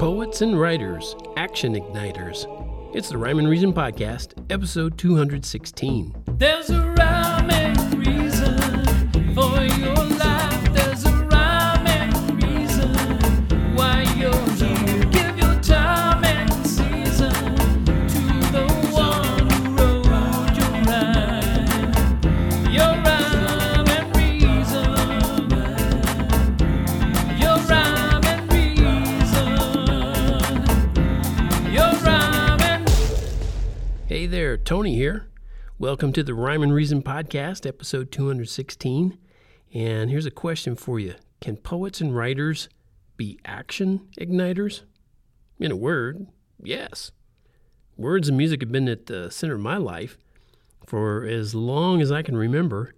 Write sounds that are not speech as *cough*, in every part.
Poets and writers, action igniters. It's the Rhyme and Reason Podcast, episode 216. There's a rhyme and reason for your Hey there, Tony here. Welcome to the Rhyme and Reason Podcast, episode 216. And here's a question for you Can poets and writers be action igniters? In a word, yes. Words and music have been at the center of my life for as long as I can remember,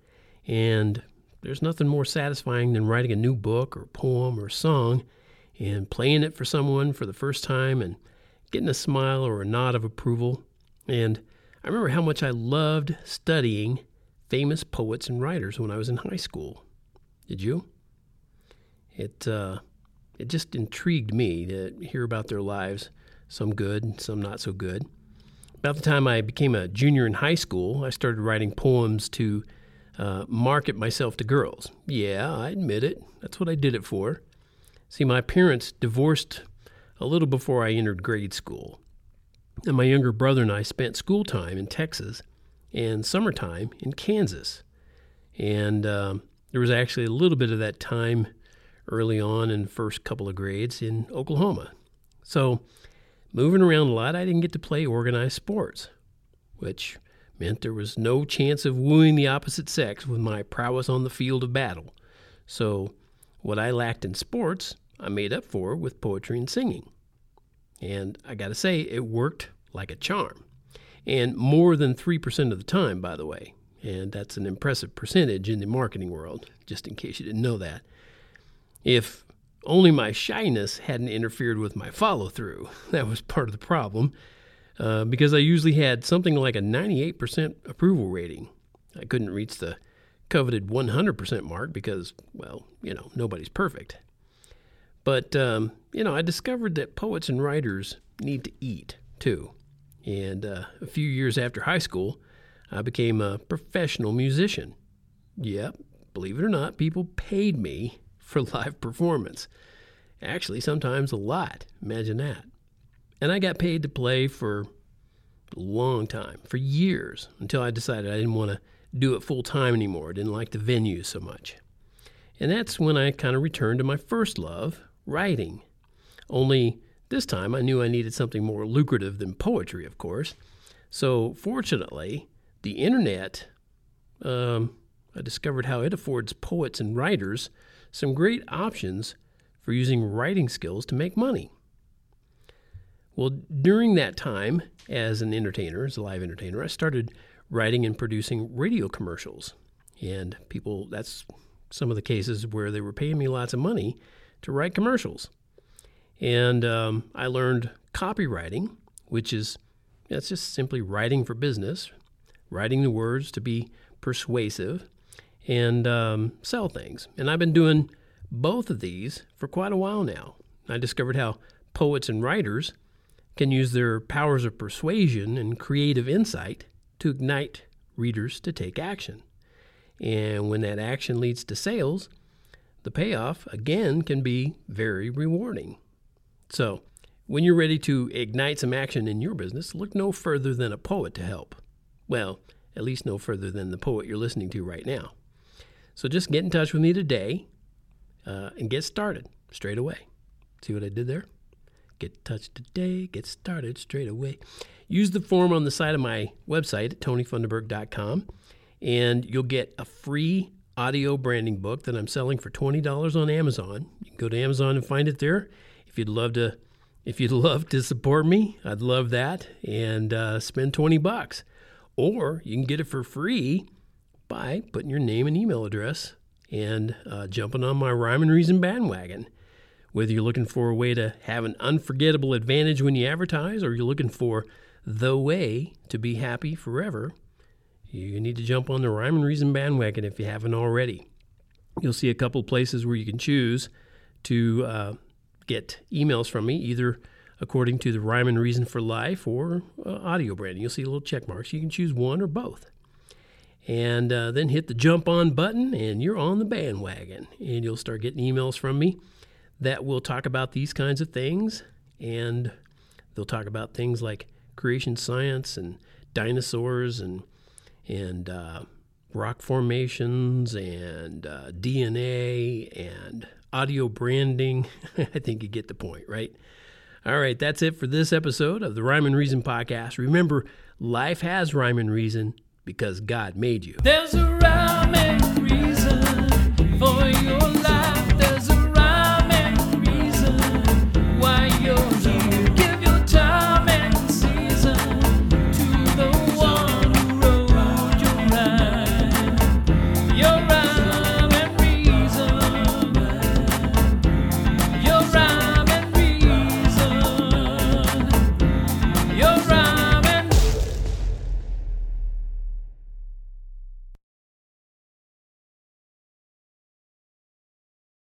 and there's nothing more satisfying than writing a new book or poem or song and playing it for someone for the first time and getting a smile or a nod of approval. And I remember how much I loved studying famous poets and writers when I was in high school. Did you? It uh, it just intrigued me to hear about their lives, some good, some not so good. About the time I became a junior in high school, I started writing poems to uh, market myself to girls. Yeah, I admit it. That's what I did it for. See, my parents divorced a little before I entered grade school. And my younger brother and I spent school time in Texas and summertime in Kansas. And um, there was actually a little bit of that time early on in the first couple of grades in Oklahoma. So, moving around a lot, I didn't get to play organized sports, which meant there was no chance of wooing the opposite sex with my prowess on the field of battle. So, what I lacked in sports, I made up for with poetry and singing. And I got to say, it worked like a charm. And more than 3% of the time, by the way. And that's an impressive percentage in the marketing world, just in case you didn't know that. If only my shyness hadn't interfered with my follow through, *laughs* that was part of the problem, uh, because I usually had something like a 98% approval rating. I couldn't reach the coveted 100% mark because, well, you know, nobody's perfect. But, um, you know, I discovered that poets and writers need to eat too. And uh, a few years after high school, I became a professional musician. Yep, believe it or not, people paid me for *laughs* live performance. Actually, sometimes a lot. Imagine that. And I got paid to play for a long time, for years, until I decided I didn't want to do it full time anymore. I didn't like the venues so much. And that's when I kind of returned to my first love, writing. Only this time I knew I needed something more lucrative than poetry, of course. So, fortunately, the internet, um, I discovered how it affords poets and writers some great options for using writing skills to make money. Well, during that time, as an entertainer, as a live entertainer, I started writing and producing radio commercials. And people, that's some of the cases where they were paying me lots of money to write commercials. And um, I learned copywriting, which is that's just simply writing for business, writing the words to be persuasive and um, sell things. And I've been doing both of these for quite a while now. I discovered how poets and writers can use their powers of persuasion and creative insight to ignite readers to take action. And when that action leads to sales, the payoff again can be very rewarding. So, when you're ready to ignite some action in your business, look no further than a poet to help. Well, at least no further than the poet you're listening to right now. So, just get in touch with me today uh, and get started straight away. See what I did there? Get in touch today, get started straight away. Use the form on the side of my website at tonyfunderburk.com and you'll get a free audio branding book that I'm selling for $20 on Amazon. You can go to Amazon and find it there. If you'd love to if you'd *laughs* love to support me, I'd love that and uh, spend 20 bucks. Or you can get it for free by putting your name and email address and uh, jumping on my rhyme and reason bandwagon. Whether you're looking for a way to have an unforgettable advantage when you advertise or you're looking for the way to be happy forever, you need to jump on the rhyme and reason bandwagon if you haven't already. You'll see a couple places where you can choose to uh, get emails from me, either according to the rhyme and reason for life or uh, audio branding. You'll see little check marks. You can choose one or both. And uh, then hit the jump on button, and you're on the bandwagon. And you'll start getting emails from me that will talk about these kinds of things. And they'll talk about things like creation science and dinosaurs and, and uh, rock formations and uh, DNA and audio branding. *laughs* I think you get the point, right? All right, that's it for this episode of the Rhyme and Reason podcast. Remember, life has rhyme and reason because God made you. There's a rhyme and reason for your